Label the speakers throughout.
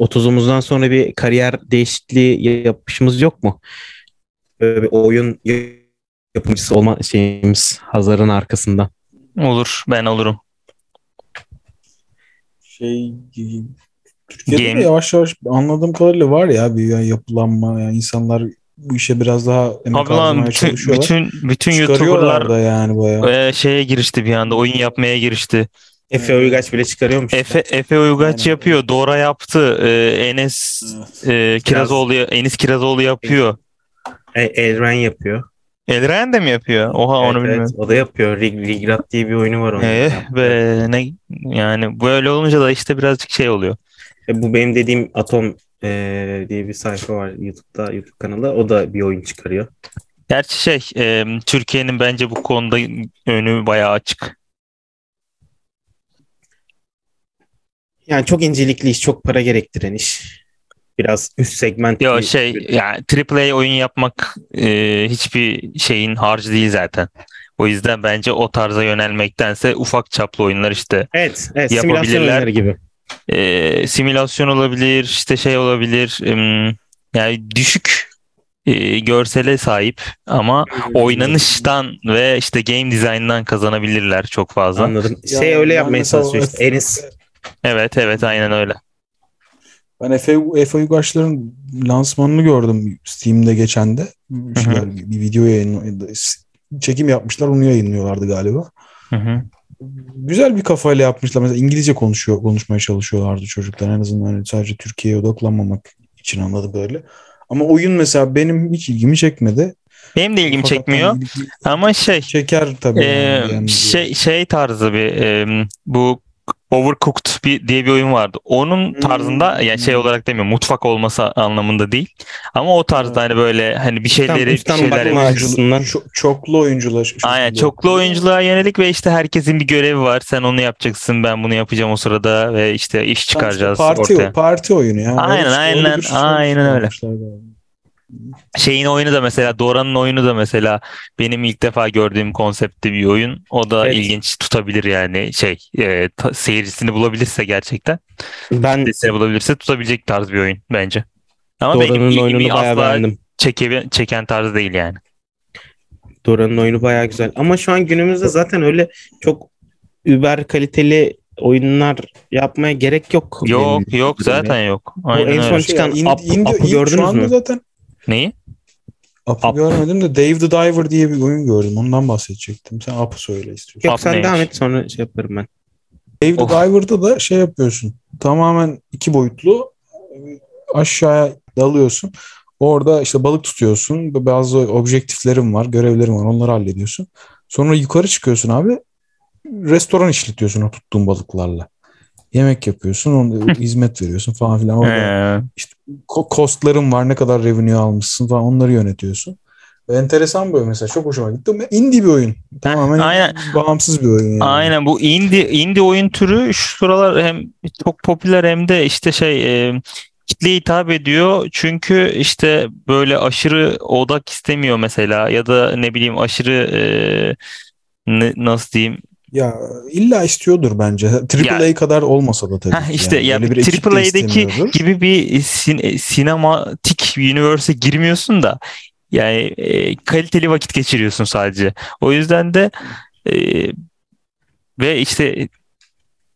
Speaker 1: 30'umuzdan sonra bir kariyer değişikliği yapışımız yok mu? Böyle bir oyun yapımcısı olma şeyimiz Hazar'ın arkasında.
Speaker 2: Olur. Ben olurum.
Speaker 3: Şey Türkiye'de
Speaker 2: Game-
Speaker 3: de yavaş yavaş anladığım kadarıyla var ya bir yapılanma yani insanlar bu işe biraz daha emek
Speaker 2: Abi lan
Speaker 3: harcamaya
Speaker 2: bütün,
Speaker 3: çalışıyorlar.
Speaker 2: bütün, bütün YouTuber'lar
Speaker 3: da yani bayağı.
Speaker 2: e, şeye girişti bir anda. Oyun yapmaya girişti.
Speaker 1: Efe Uygaç bile çıkarıyormuş.
Speaker 2: Efe, Efe Uygaç
Speaker 3: Aynen.
Speaker 2: yapıyor. Dora yaptı. E, Enes e, Kirazoğlu, Enis Kirazoğlu yapıyor.
Speaker 1: E, Elren yapıyor.
Speaker 2: Elren de mi yapıyor? Oha onu
Speaker 1: Evet, evet,
Speaker 2: bilmiyorum.
Speaker 1: o da yapıyor. Rig, Rigrat diye bir oyunu var onun.
Speaker 2: Eh be ne yani böyle olunca da işte birazcık şey oluyor.
Speaker 1: E, bu benim dediğim Atom e, diye bir sayfa var YouTube'da YouTube kanalı. O da bir oyun çıkarıyor.
Speaker 2: Gerçi şey e, Türkiye'nin bence bu konuda önü bayağı açık.
Speaker 1: Yani çok incelikli iş, çok para gerektiren iş. Biraz üst segment.
Speaker 2: Yo şey
Speaker 1: bir-
Speaker 2: yani AAA oyun yapmak e, hiçbir şeyin harcı değil zaten. O yüzden bence o tarza yönelmektense ufak çaplı oyunlar işte
Speaker 1: Evet, evet
Speaker 2: yapabilirler.
Speaker 1: gibi.
Speaker 2: e, simülasyon olabilir, işte şey olabilir, em, yani düşük e, görsele sahip ama oynanıştan ve işte game design'dan kazanabilirler çok fazla.
Speaker 1: Anladım.
Speaker 3: Ya
Speaker 1: Şey öyle
Speaker 3: ben
Speaker 1: yapmaya çalışıyor işte. Enis
Speaker 2: Evet evet aynen öyle.
Speaker 3: Ben Efe, Efe Uygaçların lansmanını gördüm Steam'de geçen de. Şey, yani bir, bir video yayın çekim yapmışlar onu yayınlıyorlardı galiba.
Speaker 2: Hı hı.
Speaker 3: Güzel bir kafayla yapmışlar. Mesela İngilizce konuşuyor, konuşmaya çalışıyorlardı çocuklar. En azından hani sadece Türkiye'ye odaklanmamak için anladım böyle. Ama oyun mesela benim hiç ilgimi çekmedi.
Speaker 2: Benim de ilgimi
Speaker 3: Fakat
Speaker 2: çekmiyor
Speaker 3: hani ilgi-
Speaker 2: ama şey
Speaker 3: Çeker tabii.
Speaker 2: e,
Speaker 3: yani.
Speaker 2: şey şey tarzı bir e, bu Overcooked bir, diye bir oyun vardı. Onun tarzında
Speaker 3: Hmm.
Speaker 2: yani şey olarak demiyorum mutfak olması anlamında değil. Ama o tarzda hani böyle hani bir şeyleri bir
Speaker 1: üstten
Speaker 2: şeyler
Speaker 1: açısından.
Speaker 3: Ço- çoklu oyuncular.
Speaker 2: Aynen çoklu oyunculuğa yönelik ve işte herkesin bir görevi var. Sen onu yapacaksın, ben bunu yapacağım o sırada ve işte iş çıkaracağız
Speaker 3: parti,
Speaker 2: ortaya.
Speaker 3: Parti oyunu ya.
Speaker 2: Aynen,
Speaker 3: Öyle-
Speaker 2: aynen,
Speaker 3: öyle bir şey
Speaker 2: aynen öyle. Şeyin oyunu da mesela Dora'nın oyunu da mesela benim ilk defa gördüğüm konseptli bir oyun. O da
Speaker 1: Evet.
Speaker 2: ilginç tutabilir yani şey e, ta- seyircisini bulabilirse gerçekten.
Speaker 1: Ben
Speaker 2: Seyircisini bulabilirse tutabilecek tarz bir oyun bence. Ama benim
Speaker 1: Dora'nın
Speaker 2: ilgimi
Speaker 1: oyununu bayağı
Speaker 2: asla
Speaker 1: beğendim.
Speaker 2: çeke, çeken tarz değil yani.
Speaker 1: Dora'nın oyunu bayağı güzel. Ama şu an günümüzde zaten öyle çok über kaliteli oyunlar yapmaya gerek yok.
Speaker 2: Yok
Speaker 1: benim
Speaker 2: yok zaten yok.
Speaker 1: en
Speaker 2: Aynen
Speaker 1: son
Speaker 2: öyle.
Speaker 1: çıkan
Speaker 3: Şey, indie-
Speaker 1: Up- Up'ı gördünüz
Speaker 3: şu anda
Speaker 1: mü?
Speaker 3: zaten
Speaker 2: Neyi?
Speaker 3: Up'ı
Speaker 1: Up.
Speaker 3: görmedim de Dave the Diver diye bir oyun gördüm. Ondan bahsedecektim. Sen Up'ı söyle istiyorsun.
Speaker 1: Yok
Speaker 2: Up
Speaker 1: sen
Speaker 2: neymiş?
Speaker 1: devam et sonra şey yaparım ben.
Speaker 3: Dave the
Speaker 2: Of.
Speaker 3: Diver'da da şey yapıyorsun. Tamamen iki boyutlu aşağıya dalıyorsun. Orada işte balık tutuyorsun. Bazı objektiflerin var, görevlerin var. Onları hallediyorsun. Sonra yukarı çıkıyorsun abi. Restoran işletiyorsun o tuttuğun balıklarla. Yemek yapıyorsun, onu hizmet veriyorsun falan filan. Orada
Speaker 2: Ee,
Speaker 3: ko- costların var, ne kadar revenue almışsın falan onları yönetiyorsun. Enteresan bir oyun mesela. Çok hoşuma gitti. Indie bir oyun. Tamamen
Speaker 2: aynen.
Speaker 3: bağımsız bir oyun yani.
Speaker 2: Aynen bu indie indie oyun türü şu sıralar hem çok popüler hem de işte şey e, kitleye hitap ediyor. Çünkü işte böyle aşırı odak istemiyor mesela ya da ne bileyim aşırı e, ne- nasıl diyeyim
Speaker 3: Ya illa istiyordur bence. AAA
Speaker 2: Ya-
Speaker 3: kadar olmasa da tabii.
Speaker 2: Heh, işte
Speaker 3: yani.
Speaker 2: ya bir AAA'deki gibi bir sin- sinematik universe'e girmiyorsun da yani e, kaliteli vakit geçiriyorsun sadece. O yüzden de e, ve işte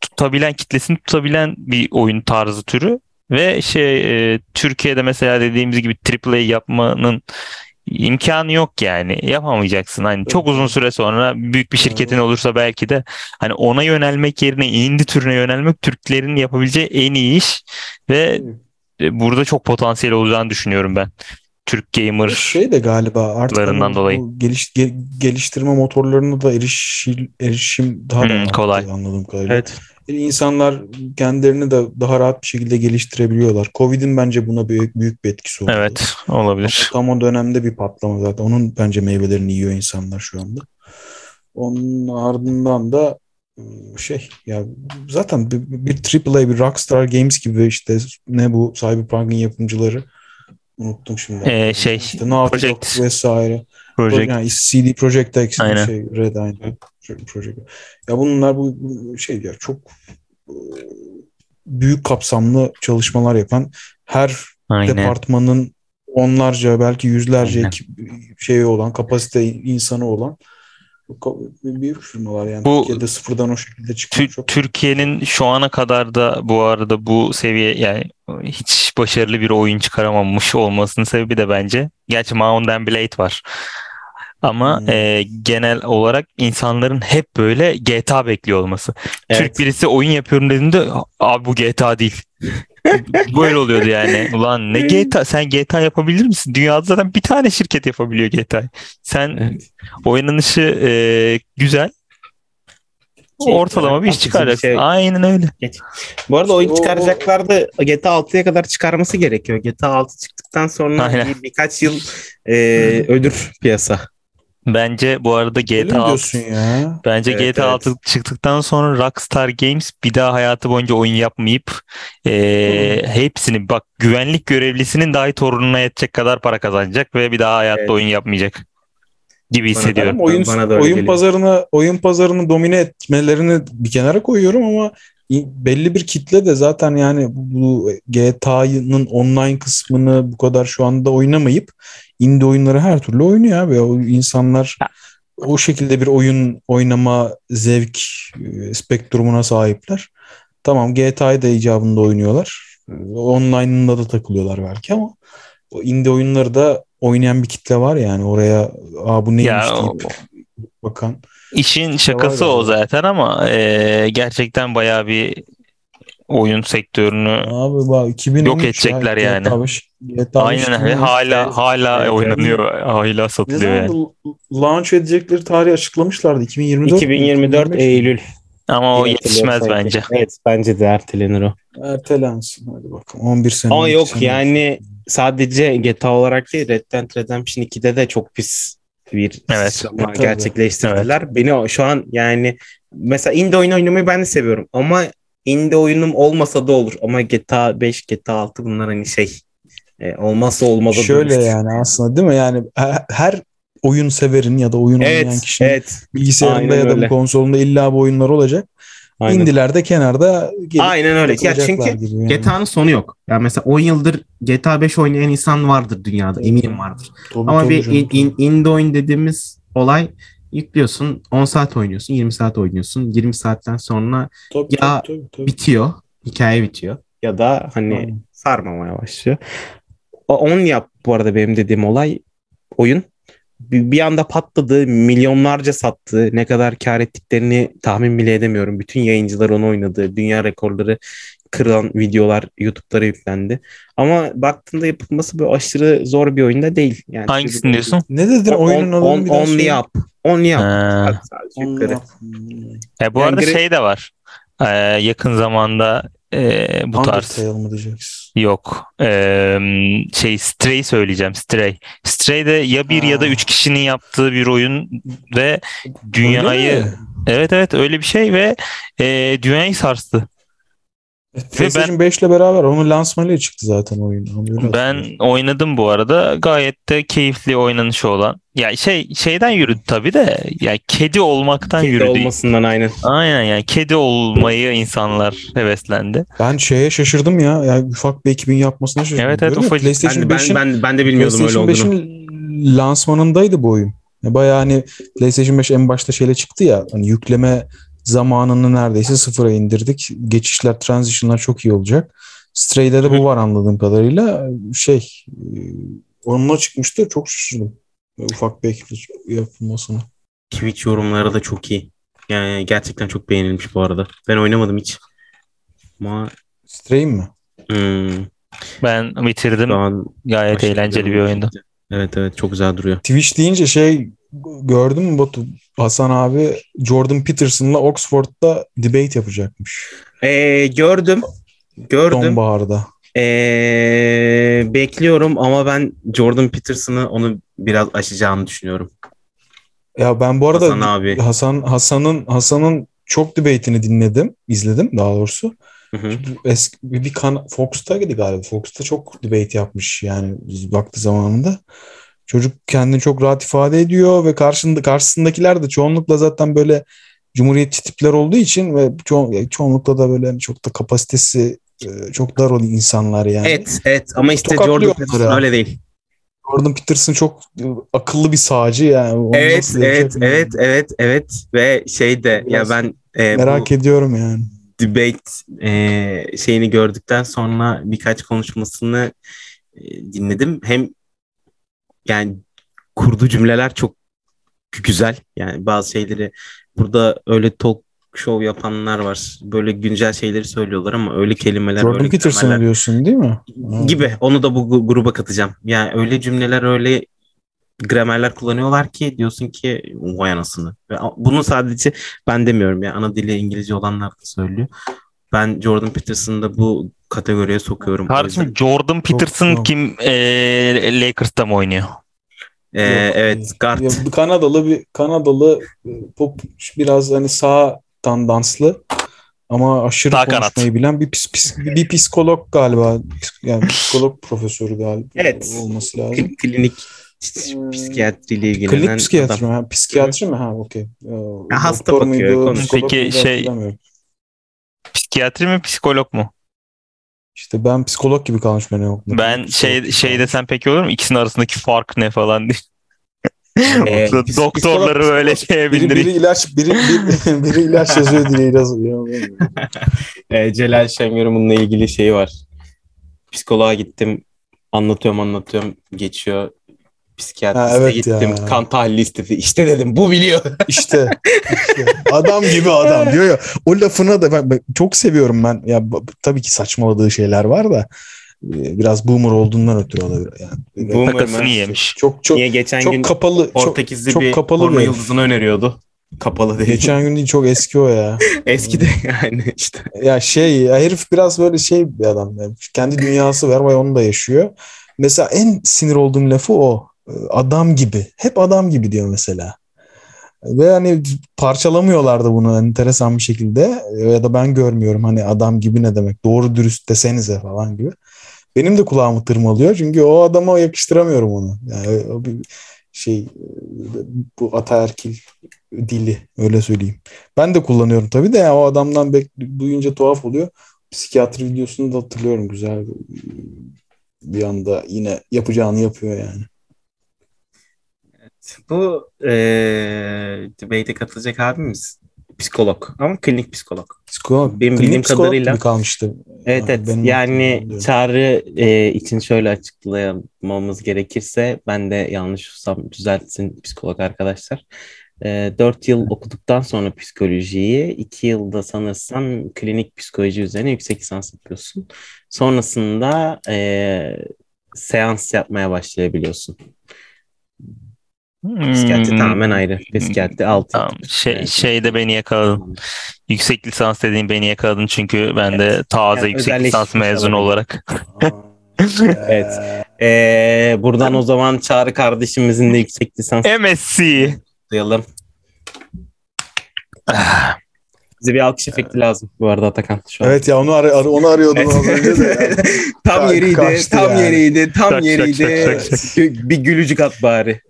Speaker 2: tutabilen kitlesini tutabilen bir oyun tarzı türü ve şey e, Türkiye'de mesela dediğimiz gibi AAA yapmanın imkanı yok yani yapamayacaksın hani çok uzun süre sonra büyük bir şirketin olursa belki de hani ona yönelmek yerine indie türüne yönelmek Türklerin yapabileceği en iyi iş ve e, burada çok potansiyel olacağını düşünüyorum ben Türk gamer
Speaker 3: Şey de galiba artık hani
Speaker 2: dolayı.
Speaker 3: geliş, ge- geliştirme motorlarına da erişim, erişim daha da
Speaker 2: Hmm,
Speaker 3: arttı
Speaker 2: kolay.
Speaker 3: anladığım kadarıyla.
Speaker 1: Evet.
Speaker 3: İnsanlar kendilerini de daha rahat bir şekilde geliştirebiliyorlar. Covid'in bence buna büyük, büyük bir etkisi oldu.
Speaker 2: evet olabilir.
Speaker 3: Tam o dönemde bir patlama zaten. Onun bence meyvelerini yiyor insanlar şu anda. Onun ardından da ıı, şey ya zaten bir, bir AAA bir Rockstar Games gibi işte ne bu Cyberpunk'ın yapımcıları unuttum şimdi.
Speaker 2: Ee, şey,
Speaker 3: işte Naughty
Speaker 2: Project.
Speaker 3: vesaire.
Speaker 2: Project.
Speaker 3: Yani CD Projekt X şey Red aynı. Project. Ya bunlar bu şey ya çok ıı, büyük kapsamlı çalışmalar yapan her
Speaker 2: Aynen.
Speaker 3: departmanın onlarca belki yüzlerce
Speaker 2: Aynen.
Speaker 3: şeyi olan kapasite insanı olan büyük firmalar yani
Speaker 2: Bu-
Speaker 3: Türkiye'de sıfırdan o şekilde
Speaker 2: Tü-
Speaker 3: çok
Speaker 2: Türkiye'nin şu ana kadar da bu arada bu seviye yani hiç başarılı bir oyun çıkaramamış olmasının sebebi de bence gerçi Mount Blade var. Ama
Speaker 3: Hmm.
Speaker 2: e, genel olarak insanların hep böyle GTA bekliyor olması.
Speaker 1: Evet.
Speaker 2: Türk birisi oyun yapıyorum dediğinde abi bu GTA değil. Böyle oluyordu yani. Ulan ne GTA? Sen GTA yapabilir misin? Dünyada zaten bir tane şirket yapabiliyor GTA'yı. Sen
Speaker 1: Evet.
Speaker 2: oynanışı e, güzel. Ortalama bir iş çıkaracaksın.
Speaker 1: şey-
Speaker 2: Aynen öyle.
Speaker 1: Bu arada oyun
Speaker 3: O- o-
Speaker 1: çıkaracaklar da GTA 6'ya kadar çıkarması gerekiyor. GTA 6 çıktıktan sonra
Speaker 2: Aynen.
Speaker 1: bir, birkaç yıl e, ölür piyasa.
Speaker 2: Bence bu arada
Speaker 3: Öyle mi
Speaker 2: GTA 6
Speaker 3: diyorsun ya.
Speaker 2: Bence
Speaker 1: Evet,
Speaker 2: GTA
Speaker 1: evet.
Speaker 2: 6 çıktıktan sonra Rockstar Games bir daha hayatı boyunca oyun yapmayıp eee, hepsini bak güvenlik görevlisinin dahi torununa yetecek kadar para kazanacak ve bir daha hayatta
Speaker 1: Evet.
Speaker 2: oyun yapmayacak gibi
Speaker 1: Bana da-
Speaker 2: hissediyorum.
Speaker 3: Ama oyun
Speaker 1: Bana da öyle
Speaker 3: oyun
Speaker 1: geliyor.
Speaker 3: pazarını oyun pazarını domine etmelerini bir kenara koyuyorum ama belli bir kitle de zaten yani bu GTA'nın online kısmını bu kadar şu anda oynamayıp indie oyunları her türlü oynuyor abi. O insanlar o şekilde bir oyun oynama zevk e, spektrumuna sahipler. Tamam GTA'yı da icabında oynuyorlar. Online'ında da takılıyorlar belki ama o indie oyunları da oynayan bir kitle var yani oraya Aa, bu neymiş
Speaker 2: Ya o-
Speaker 3: deyip bakan.
Speaker 2: İşin şakası o zaten ama eee, gerçekten bayağı bir oyun sektörünü
Speaker 3: Abi bak 2013
Speaker 2: Yok edecekler
Speaker 3: ya,
Speaker 2: yani.
Speaker 3: GTA 5, GTA 5
Speaker 2: aynen ve
Speaker 3: 2013.
Speaker 2: hala hala oynanıyor. Hala
Speaker 3: ne
Speaker 2: satılıyor yani.
Speaker 3: zaman launch edecekleri tarihi açıklamışlardı 2024 mü?
Speaker 1: 2024
Speaker 3: 2025 mi?
Speaker 1: Eylül.
Speaker 2: Ama o yetişmez
Speaker 1: sanki.
Speaker 2: bence.
Speaker 1: Evet bence de ertelenir o.
Speaker 3: Ertelensin hadi bakalım 11 sene.
Speaker 1: Ama
Speaker 3: 12
Speaker 1: yok
Speaker 3: sene
Speaker 1: yani sadece GTA olarak değil Red Dead Redemption 2'de de çok pis bir
Speaker 2: Evet.
Speaker 3: Tabii.
Speaker 1: gerçekleştirdiler. Beni o- şu an yani mesela indie oyun oynamayı ben de seviyorum ama indie oyunum olmasa da olur ama GTA 5, GTA 6 bunlar hani şey e, olmazsa olmaza
Speaker 3: Şöyle
Speaker 1: dönüştü.
Speaker 3: yani aslında değil mi? Yani he- her oyun severin ya da oyun oynayan
Speaker 1: Evet,
Speaker 3: kişinin
Speaker 1: evet.
Speaker 3: bilgisayarında
Speaker 1: Aynen
Speaker 3: ya da
Speaker 1: öyle.
Speaker 3: konsolunda illa bu oyunlar olacak.
Speaker 1: Aynen.
Speaker 3: İndiler de kenarda gelip
Speaker 1: Aynen öyle. Ya çünkü
Speaker 3: yani.
Speaker 1: GTA'nın sonu yok. Ya mesela 10 yıldır GTA 5 oynayan insan vardır dünyada. Eminim vardır.
Speaker 3: Tabii,
Speaker 1: Ama
Speaker 3: tabii
Speaker 1: bir
Speaker 3: canım,
Speaker 1: in, in, indie oyun dediğimiz olay yüklüyorsun 10 saat oynuyorsun 20 saat oynuyorsun 20 saatten sonra
Speaker 3: tabii,
Speaker 1: ya
Speaker 3: tabii, tabii, tabii.
Speaker 1: bitiyor hikaye bitiyor ya da hani
Speaker 3: Aynen.
Speaker 1: sarmamaya başlıyor. O 10 yap bu arada benim dediğim olay oyun bir, anda patladı milyonlarca sattı ne kadar kar ettiklerini tahmin bile edemiyorum. Bütün yayıncılar onu oynadı dünya rekorları kırılan videolar YouTube'lara yüklendi. Ama baktığında yapılması böyle aşırı zor bir oyunda değil. Yani
Speaker 2: Hangisini diyorsun?
Speaker 3: Ne dedin
Speaker 1: On,
Speaker 3: oyunun adını
Speaker 1: on,
Speaker 3: bir daha
Speaker 1: only up. Only up.
Speaker 3: Only. Up.
Speaker 2: E, bu
Speaker 1: Yani
Speaker 2: arada
Speaker 1: gre-
Speaker 2: şey de var. E, yakın zamanda e, bu tarz
Speaker 3: Undertale mı diyeceksin?
Speaker 2: Yok. E, şey Stray söyleyeceğim. Stray. Stray de ya bir ya da
Speaker 3: Ha.
Speaker 2: üç kişinin yaptığı bir oyun ve dünyayı evet evet öyle bir şey ve e, dünyayı sarstı.
Speaker 3: PlayStation 5 ile beraber onun lansmanıyla çıktı zaten oyun.
Speaker 2: Ben oynadım bu arada. Gayet de keyifli oynanışı olan. Ya şey şeyden yürüdü tabii de. Ya kedi olmaktan
Speaker 1: Kedi
Speaker 2: yürüdü.
Speaker 1: olmasından aynen.
Speaker 2: Aynen yani kedi olmayı insanlar heveslendi.
Speaker 3: Ben şeye şaşırdım ya. Yani ufak bir ekibin yapmasına şaşırdım.
Speaker 2: Evet, evet, ufacık.
Speaker 3: PlayStation
Speaker 1: Ben, ben,
Speaker 3: 5'in
Speaker 1: ben, ben de bilmiyordum öyle
Speaker 3: PlayStation
Speaker 1: olduğunu.
Speaker 3: 5'in lansmanındaydı bu oyun. Ya Bayağı hani PlayStation 5 en başta şeyle çıktı ya. Hani yükleme zamanını neredeyse sıfıra indirdik. Geçişler, transition'lar çok iyi olacak. Stray'de de bu var anladığım kadarıyla. Şey, e, onunla çıkmıştı. Çok şaşırdım. Ufak bir ekiple yapılmasına.
Speaker 1: Twitch yorumları da çok iyi. Yani gerçekten çok beğenilmiş bu arada. Ben oynamadım hiç. Ama
Speaker 3: Stray mi?
Speaker 1: hmm,
Speaker 2: Ben bitirdim.
Speaker 1: şu an
Speaker 2: Gayet eğlenceli bir oyundu.
Speaker 1: Evet evet çok güzel duruyor.
Speaker 3: Twitch deyince şey gördün mü Batu? Hasan abi Jordan Peterson'la Oxford'da debate yapacakmış.
Speaker 1: Ee, gördüm. Gördüm.
Speaker 3: Sonbaharda.
Speaker 1: Ee, bekliyorum ama ben Jordan Peterson'ı onu biraz aşacağını düşünüyorum.
Speaker 3: Ya ben bu arada
Speaker 1: Hasan abi.
Speaker 3: Hasan Hasan'ın Hasan'ın çok debate'ini dinledim, izledim daha doğrusu.
Speaker 1: Hı hı.
Speaker 3: Eski bir, kan Fox'taydı galiba. Fox'ta çok debate yapmış yani vakti zamanında. Çocuk kendini çok rahat ifade ediyor ve karşında karşısındakiler de çoğunlukla zaten böyle cumhuriyetçi tipler olduğu için ve ço- çoğunlukla da böyle çok da kapasitesi e, çok dar olan insanlar yani.
Speaker 1: Evet evet ama işte Jordan Peterson
Speaker 3: ya.
Speaker 1: öyle değil.
Speaker 3: Jordan Peterson çok akıllı bir sağcı yani. Onu
Speaker 1: Evet evet evet evet evet ve şey de ya
Speaker 3: Biraz
Speaker 1: ben e,
Speaker 3: Merak ediyorum yani.
Speaker 1: debate e, şeyini gördükten sonra birkaç konuşmasını e, dinledim. Hem yani kurduğu cümleler çok güzel. Yani bazı şeyleri burada öyle talk show yapanlar var. Böyle güncel şeyleri söylüyorlar ama öyle kelimeler
Speaker 3: Jordan
Speaker 1: öyle gramerler-
Speaker 3: diyorsun değil mi?
Speaker 1: Gibi. Onu da bu gruba katacağım. Yani öyle cümleler öyle gramerler kullanıyorlar ki diyorsun ki vay anasını. Bunu sadece ben demiyorum ya ana dili İngilizce olanlar da söylüyor. Ben Jordan Peterson'ı da bu kategoriye sokuyorum. O
Speaker 2: Kardeşim. Jordan Peterson
Speaker 3: çok-
Speaker 2: kim e, Lakers'ta mı oynuyor?
Speaker 1: Ee,
Speaker 3: Yok,
Speaker 1: evet guard.
Speaker 3: Ya, bir Kanadalı bir Kanadalı e, pop biraz hani sağ danslı ama aşırı
Speaker 2: Sağ
Speaker 3: konuşmayı
Speaker 2: kanat.
Speaker 3: bilen bir pis, pis- bir psikolog galiba. Yani psikolog profesörü galiba
Speaker 1: Evet.
Speaker 3: olması lazım.
Speaker 1: Kl- klinik psikiyatriyle ilgilenen
Speaker 3: Klinik psikiyatri
Speaker 1: adam.
Speaker 3: mi? Ha, psikiyatri mi? Ha okey.
Speaker 1: Ha, hasta
Speaker 3: doktor
Speaker 1: bakıyor,
Speaker 3: muydu,
Speaker 2: Peki şey-
Speaker 3: hatırlamıyorum.
Speaker 2: Psikiyatri mi psikolog mu?
Speaker 3: İşte ben psikolog gibi kalmış benim aklımda.
Speaker 2: Ben şey şey desem peki olur mu? İkisinin arasındaki fark ne falan diye.
Speaker 1: Ee,
Speaker 2: Doktorları
Speaker 3: psikolog-
Speaker 2: böyle şeye
Speaker 3: biri,
Speaker 2: bindireyim.
Speaker 3: biri ilaç biri, biri, biri ilaç yazıyor diye yazıyor.
Speaker 1: e, Celal Şengör'ün bununla ilgili şeyi var. Psikoloğa gittim. Anlatıyorum anlatıyorum. Geçiyor. Psikiyatriste
Speaker 3: Ha, evet
Speaker 1: gittim.
Speaker 3: ya.
Speaker 1: Kan tahlili istedi. İşte dedim bu biliyor.
Speaker 3: İşte, işte adam gibi adam diyor ya. O lafına da ben, ben çok seviyorum ben. Ya tabii ki saçmaladığı şeyler var da e, biraz boomer olduğundan ötürü olabilir yani.
Speaker 1: Boomer
Speaker 2: Takasını yemiş.
Speaker 3: Çok çok
Speaker 1: Niye geçen
Speaker 3: çok
Speaker 1: gün
Speaker 3: kapalı çok,
Speaker 1: Portekizli
Speaker 3: çok
Speaker 1: bir
Speaker 3: kapalı
Speaker 1: porno yıldızını öneriyordu. Kapalı değil.
Speaker 3: geçen gün değil çok eski o ya.
Speaker 1: Eski de yani işte.
Speaker 3: Ya şey ya herif biraz böyle şey bir adam. Yani kendi dünyası var ve onu da yaşıyor. Mesela en sinir olduğum lafı o. Adam gibi. Hep adam gibi diyor mesela. Ve hani parçalamıyorlardı bunu enteresan bir şekilde. Ya da ben görmüyorum hani adam gibi ne demek. Doğru dürüst desenize falan gibi. Benim de kulağımı tırmalıyor. Çünkü o adama yakıştıramıyorum onu. Yani o bir şey bu ataerkil dili öyle söyleyeyim. Ben de kullanıyorum tabii de ya o adamdan bek- duyunca tuhaf oluyor. Psikiyatri videosunu da hatırlıyorum güzel bir anda yine yapacağını yapıyor yani.
Speaker 1: Bu eee debate'e katılacak abimiz psikolog ama klinik psikolog.
Speaker 3: Psikolog,
Speaker 1: Benim
Speaker 3: klinik
Speaker 1: bildiğim
Speaker 3: psikolog
Speaker 1: kadarıyla-
Speaker 3: gibi kalmıştı.
Speaker 1: Evet evet
Speaker 3: benim
Speaker 1: yani çağrı e, için şöyle açıklamamız gerekirse ben de yanlışsam düzeltsin psikolog arkadaşlar. E, 4 yıl okuduktan sonra psikolojiyi 2 yılda sanırsam klinik psikoloji üzerine yüksek lisans yapıyorsun. Sonrasında e, seans yapmaya başlayabiliyorsun. Psikiyatri
Speaker 2: Hmm.
Speaker 1: tamamen ayrı. Psikiyatri 6
Speaker 2: Tamam. Şey, şeyde beni yakaladın. Yüksek lisans dediğin beni yakaladın çünkü ben de taze
Speaker 1: Yani
Speaker 2: yüksek lisans mezunu olarak.
Speaker 1: Evet. E, buradan o zaman Çağrı kardeşimizin de yüksek lisans
Speaker 2: MSc.
Speaker 1: kutlayalım. Bize bir alkış efekti lazım bu arada Atakan şu an.
Speaker 3: Evet ya onu ar- ar- onu arıyordum az önce de.
Speaker 1: tam
Speaker 3: Ka-
Speaker 1: yeriydi,
Speaker 3: kaçtı
Speaker 1: tam
Speaker 3: yani.
Speaker 1: yeriydi, tam
Speaker 2: Şak, şak,
Speaker 1: yeriydi.
Speaker 2: şak, şak,
Speaker 1: Gü- Bir gülücük at bari.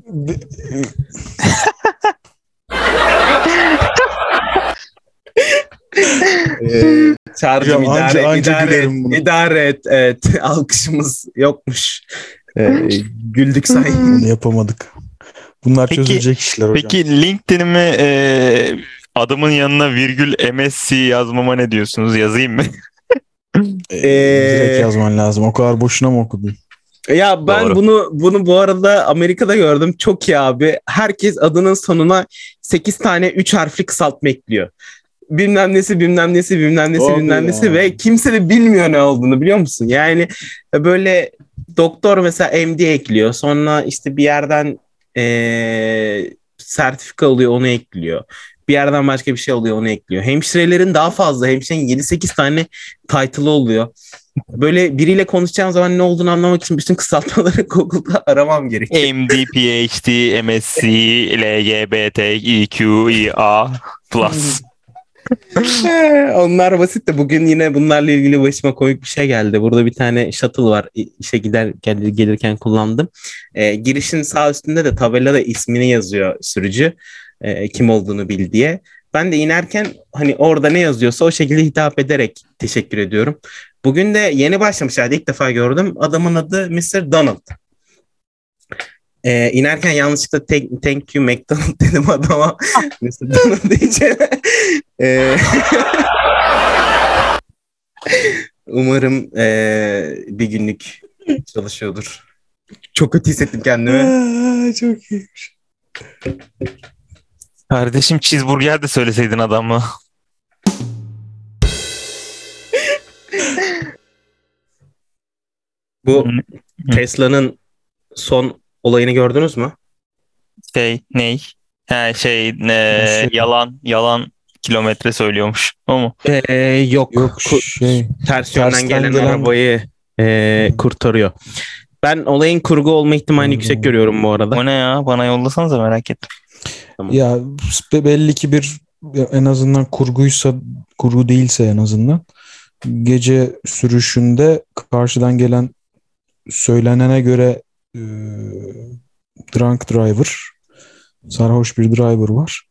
Speaker 1: Ee, Çağrı'cığım
Speaker 3: Hocam anca-
Speaker 1: idare,
Speaker 3: anca
Speaker 1: idare,
Speaker 3: gülerim
Speaker 1: et,
Speaker 3: bunu.
Speaker 1: idare et. Evet, alkışımız yokmuş. Ee, güldük say.
Speaker 3: Bunu yapamadık. Bunlar
Speaker 2: Peki-
Speaker 3: çözülecek işler hocam.
Speaker 2: Peki LinkedIn'ime e, adımın yanına virgül MSc yazmama ne diyorsunuz? Yazayım mı?
Speaker 3: Ee,
Speaker 1: Ee,
Speaker 3: direkt yazman lazım. O kadar boşuna mı okudun?
Speaker 1: Ya ben
Speaker 2: Doğru.
Speaker 1: bunu bunu bu arada Amerika'da gördüm. Çok iyi abi. Herkes adının sonuna 8 tane 3 harfli kısaltma ekliyor. Bilmem nesi, bilmem nesi, bilmem nesi,
Speaker 3: Abi
Speaker 1: bilmem
Speaker 3: ya.
Speaker 1: nesi ve kimse de bilmiyor ne olduğunu biliyor musun? Yani böyle doktor mesela MD ekliyor. Sonra işte bir yerden eee, sertifika oluyor onu ekliyor. Bir yerden başka bir şey oluyor onu ekliyor. Hemşirelerin daha fazla. Hemşirenin 7-8 tane title'ı oluyor. Böyle biriyle konuşacağım zaman ne olduğunu anlamak için bütün kısaltmaları Google'da aramam gerekiyor.
Speaker 2: MD, PhD, MSc, LGBT, EQ, EA plus.
Speaker 1: Onlar basit de bugün yine bunlarla ilgili başıma komik bir şey geldi. Burada bir tane shuttle var. İşe gider gel- gelirken kullandım. Ee, girişin sağ üstünde de tabelada ismini yazıyor sürücü. Ee, kim olduğunu bil diye. Ben de inerken hani orada ne yazıyorsa o şekilde hitap ederek teşekkür ediyorum. Bugün de yeni başlamışlardı ilk defa gördüm. Adamın adı Mr. Donald. Ee, inerken yanlışlıkla thank, thank you McDonald dedim adama. Mr. Donald diyeceğim. Ee, umarım ee, bir günlük çalışıyordur. Çok kötü hissettim kendimi.
Speaker 3: Çok iyi.
Speaker 2: Kardeşim cheeseburger de söyleseydin adamı.
Speaker 1: Bu. Tesla'nın son olayını gördünüz mü?
Speaker 2: Şey ney? He şey e, yalan yalan kilometre söylüyormuş. O mu?
Speaker 1: Ee, yok.
Speaker 3: Yok şey.
Speaker 1: ters yönden gelen,
Speaker 3: gelen-
Speaker 1: arabayı e, kurtarıyor. Ben olayın kurgu olma ihtimalini
Speaker 3: Hmm.
Speaker 1: yüksek görüyorum bu arada.
Speaker 2: O ne ya? Bana yollasanıza merak ettim.
Speaker 3: Ya be- belli ki bir en azından kurguysa kurgu değilse en azından gece sürüşünde karşıdan gelen söylenene göre e, drunk driver sarhoş bir driver var.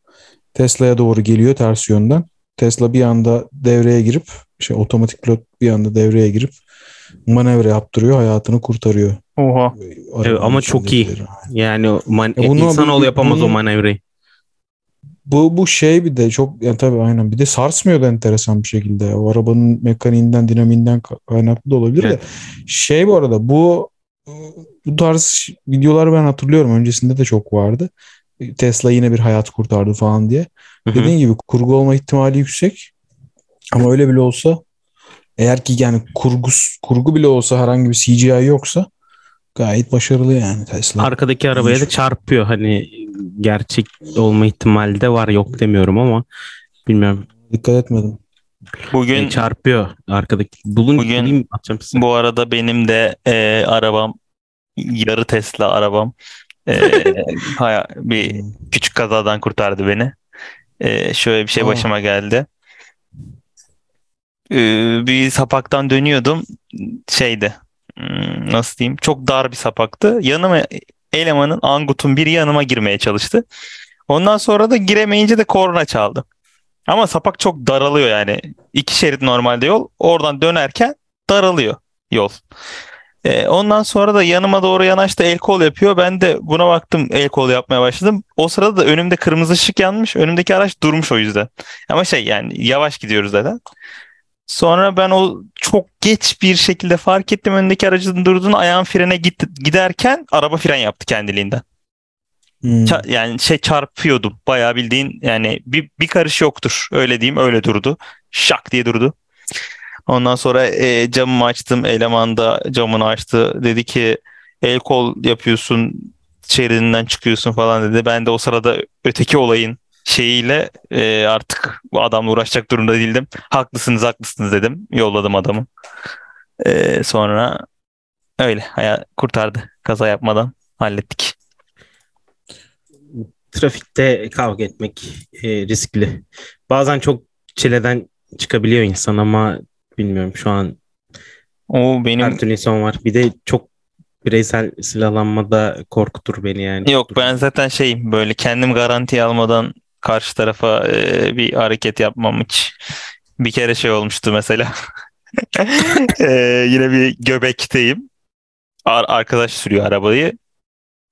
Speaker 3: Tesla'ya doğru geliyor ters yönden. Tesla bir anda devreye girip şey otomatik pilot bir anda devreye girip manevra yaptırıyor, hayatını kurtarıyor.
Speaker 2: Oha.
Speaker 1: Evet, ama çok iyi. Yani o man-
Speaker 3: Ya bunu-
Speaker 1: insanoğlu
Speaker 3: bu-
Speaker 1: yapamaz o
Speaker 3: bunu-
Speaker 1: manevrayı.
Speaker 3: Bu bu şey bir de çok yani tabii aynen bir de sarsmıyor da enteresan bir şekilde. O arabanın mekaniğinden, dinamiğinden kaynaklı da olabilir
Speaker 1: Evet.
Speaker 3: de. Şey bu arada bu bu tarz videolar ben hatırlıyorum. Öncesinde de çok vardı. Tesla yine bir hayat kurtardı falan diye.
Speaker 1: Hı hı.
Speaker 3: Dediğin gibi kurgu olma ihtimali yüksek. Ama öyle bile olsa eğer ki yani kurgu kurgu bile olsa herhangi bir CGI yoksa gayet başarılı yani Tesla.
Speaker 1: Arkadaki arabaya da çarpıyor. Hani gerçek olma ihtimali de var yok demiyorum ama bilmiyorum.
Speaker 3: Dikkat etmedim.
Speaker 2: Bugün
Speaker 1: E, çarpıyor arkadaki. Bulun
Speaker 2: Bugün-
Speaker 1: atacağım size.
Speaker 2: bu arada benim de e, arabam yarı Tesla arabam e, haya- bir küçük kazadan kurtardı beni. E, şöyle bir şey
Speaker 3: Aa.
Speaker 2: başıma geldi. E, bir sapaktan dönüyordum. Şeydi. hmm, Nasıl diyeyim? Çok dar bir sapaktı. Yanıma elemanın Angut'un biri yanıma girmeye çalıştı. Ondan sonra da giremeyince de korna çaldı. Ama sapak çok daralıyor yani. İki şerit normalde yol. Oradan dönerken daralıyor yol. Ee, ondan sonra da yanıma doğru yanaştı el kol yapıyor. Ben de buna baktım el kol yapmaya başladım. O sırada da önümde kırmızı ışık yanmış. Önümdeki araç durmuş o yüzden. Ama şey yani yavaş gidiyoruz zaten. Sonra ben o çok geç bir şekilde fark ettim önündeki aracın durduğunu ayağım frene git, giderken araba fren yaptı kendiliğinden.
Speaker 3: Hmm.
Speaker 2: Ça- yani şey çarpıyordum. Bayağı bildiğin yani bir, bir karış yoktur. Öyle diyeyim öyle durdu. Şak diye durdu. Ondan sonra e, camımı açtım. Eleman da camını açtı. Dedi ki el kol yapıyorsun şeridinden çıkıyorsun falan dedi. Ben de o sırada öteki olayın şeyiyle e, artık bu adamla uğraşacak durumda değildim. Haklısınız haklısınız dedim. Yolladım adamı. E, sonra öyle haya kurtardı. Kaza yapmadan hallettik.
Speaker 1: Trafikte kavga etmek e, riskli. Bazen çok çileden çıkabiliyor insan ama bilmiyorum şu an
Speaker 2: O benim
Speaker 1: her türlü insan var. Bir de çok bireysel silahlanmada korkutur beni yani.
Speaker 2: Yok ben zaten şey böyle kendim garantiye almadan karşı tarafa e, bir hareket yapmam hiç. Bir kere şey olmuştu mesela. E, yine bir göbekteyim. Ar- arkadaş sürüyor arabayı.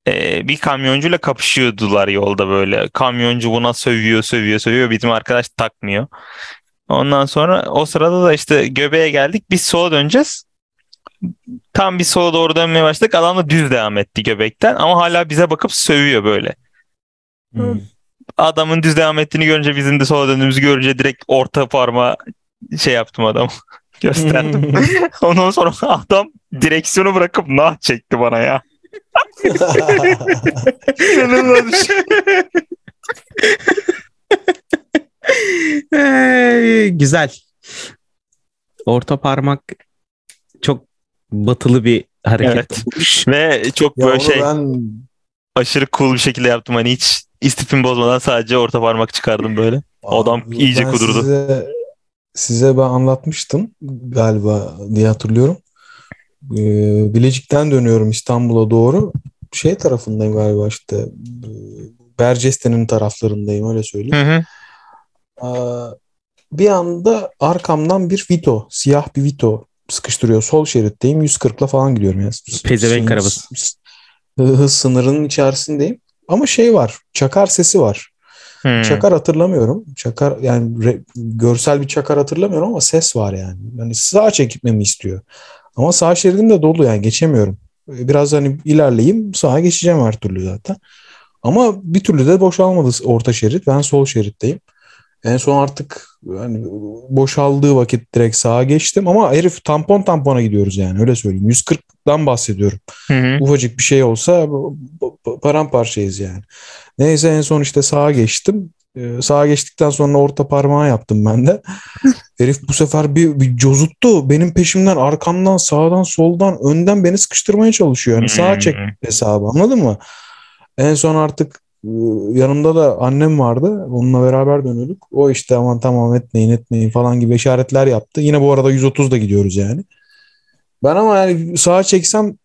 Speaker 2: E, bir kamyoncuyla kapışıyordular yolda böyle. Kamyoncu buna sövüyor, sövüyor, sövüyor. Bizim arkadaş takmıyor. Ondan sonra o sırada da işte göbeğe geldik. Biz sola döneceğiz. Tam bir sola doğru dönmeye başladık. Adam da düz devam etti göbekten ama hala bize bakıp sövüyor böyle.
Speaker 3: Hmm.
Speaker 2: Adamın düz devam ettiğini görünce bizim de sola döndüğümüzü görünce direkt orta parmağı şey yaptım adam gösterdim. Ondan sonra adam direksiyonu bırakıp nah çekti bana ya. İnanılmaz bir şey.
Speaker 1: Ee, güzel. Orta parmak çok batılı bir hareket.
Speaker 2: Evet. Ve çok
Speaker 3: Ya
Speaker 2: böyle
Speaker 3: onu
Speaker 2: şey
Speaker 3: ben
Speaker 2: aşırı cool bir şekilde yaptım. Hani hiç istifimi bozmadan sadece orta parmak çıkardım böyle. Adam
Speaker 3: Abi,
Speaker 2: iyice
Speaker 3: ben
Speaker 2: kudurdu.
Speaker 3: Size, size ben anlatmıştım galiba diye hatırlıyorum. Ee, Bilecik'ten dönüyorum İstanbul'a doğru. Şey tarafındayım galiba işte. e, Berceste'nin taraflarındayım öyle söyleyeyim.
Speaker 2: Hı hı.
Speaker 3: Ee, bir anda arkamdan bir Vito, siyah bir Vito sıkıştırıyor. Sol şeritteyim. 140'la falan gidiyorum ya.
Speaker 1: Pezevenk arabası.
Speaker 3: Hız sınırının içerisindeyim. Ama şey var. Çakar sesi var.
Speaker 2: Hmm.
Speaker 3: Çakar hatırlamıyorum. Çakar yani re- görsel bir çakar hatırlamıyorum ama ses var yani. Yani sağa çekmemi istiyor. Ama sağ şeridim de dolu yani geçemiyorum. Biraz hani ilerleyeyim sağa geçeceğim her türlü zaten. Ama bir türlü de boşalmadı orta şerit. Ben sol şeritteyim. En son artık hani boşaldığı vakit direkt sağa geçtim ama herif tampon tampona gidiyoruz yani öyle söyleyeyim. 140'dan bahsediyorum
Speaker 2: Hı hı.
Speaker 3: ufacık bir şey olsa paramparçayız yani. Neyse en son işte sağa geçtim. Ee, sağa geçtikten sonra orta parmağı yaptım ben de. Herif bu sefer bir, bir cozuttu. Benim peşimden arkamdan sağdan soldan önden beni sıkıştırmaya çalışıyor. Yani sağa çek hesabı anladın mı? En son artık yanımda da annem vardı. Onunla beraber dönüyorduk. O işte aman tamam etmeyin etmeyin falan gibi işaretler yaptı. Yine bu arada 130 da gidiyoruz yani. Ben ama yani sağa çeksem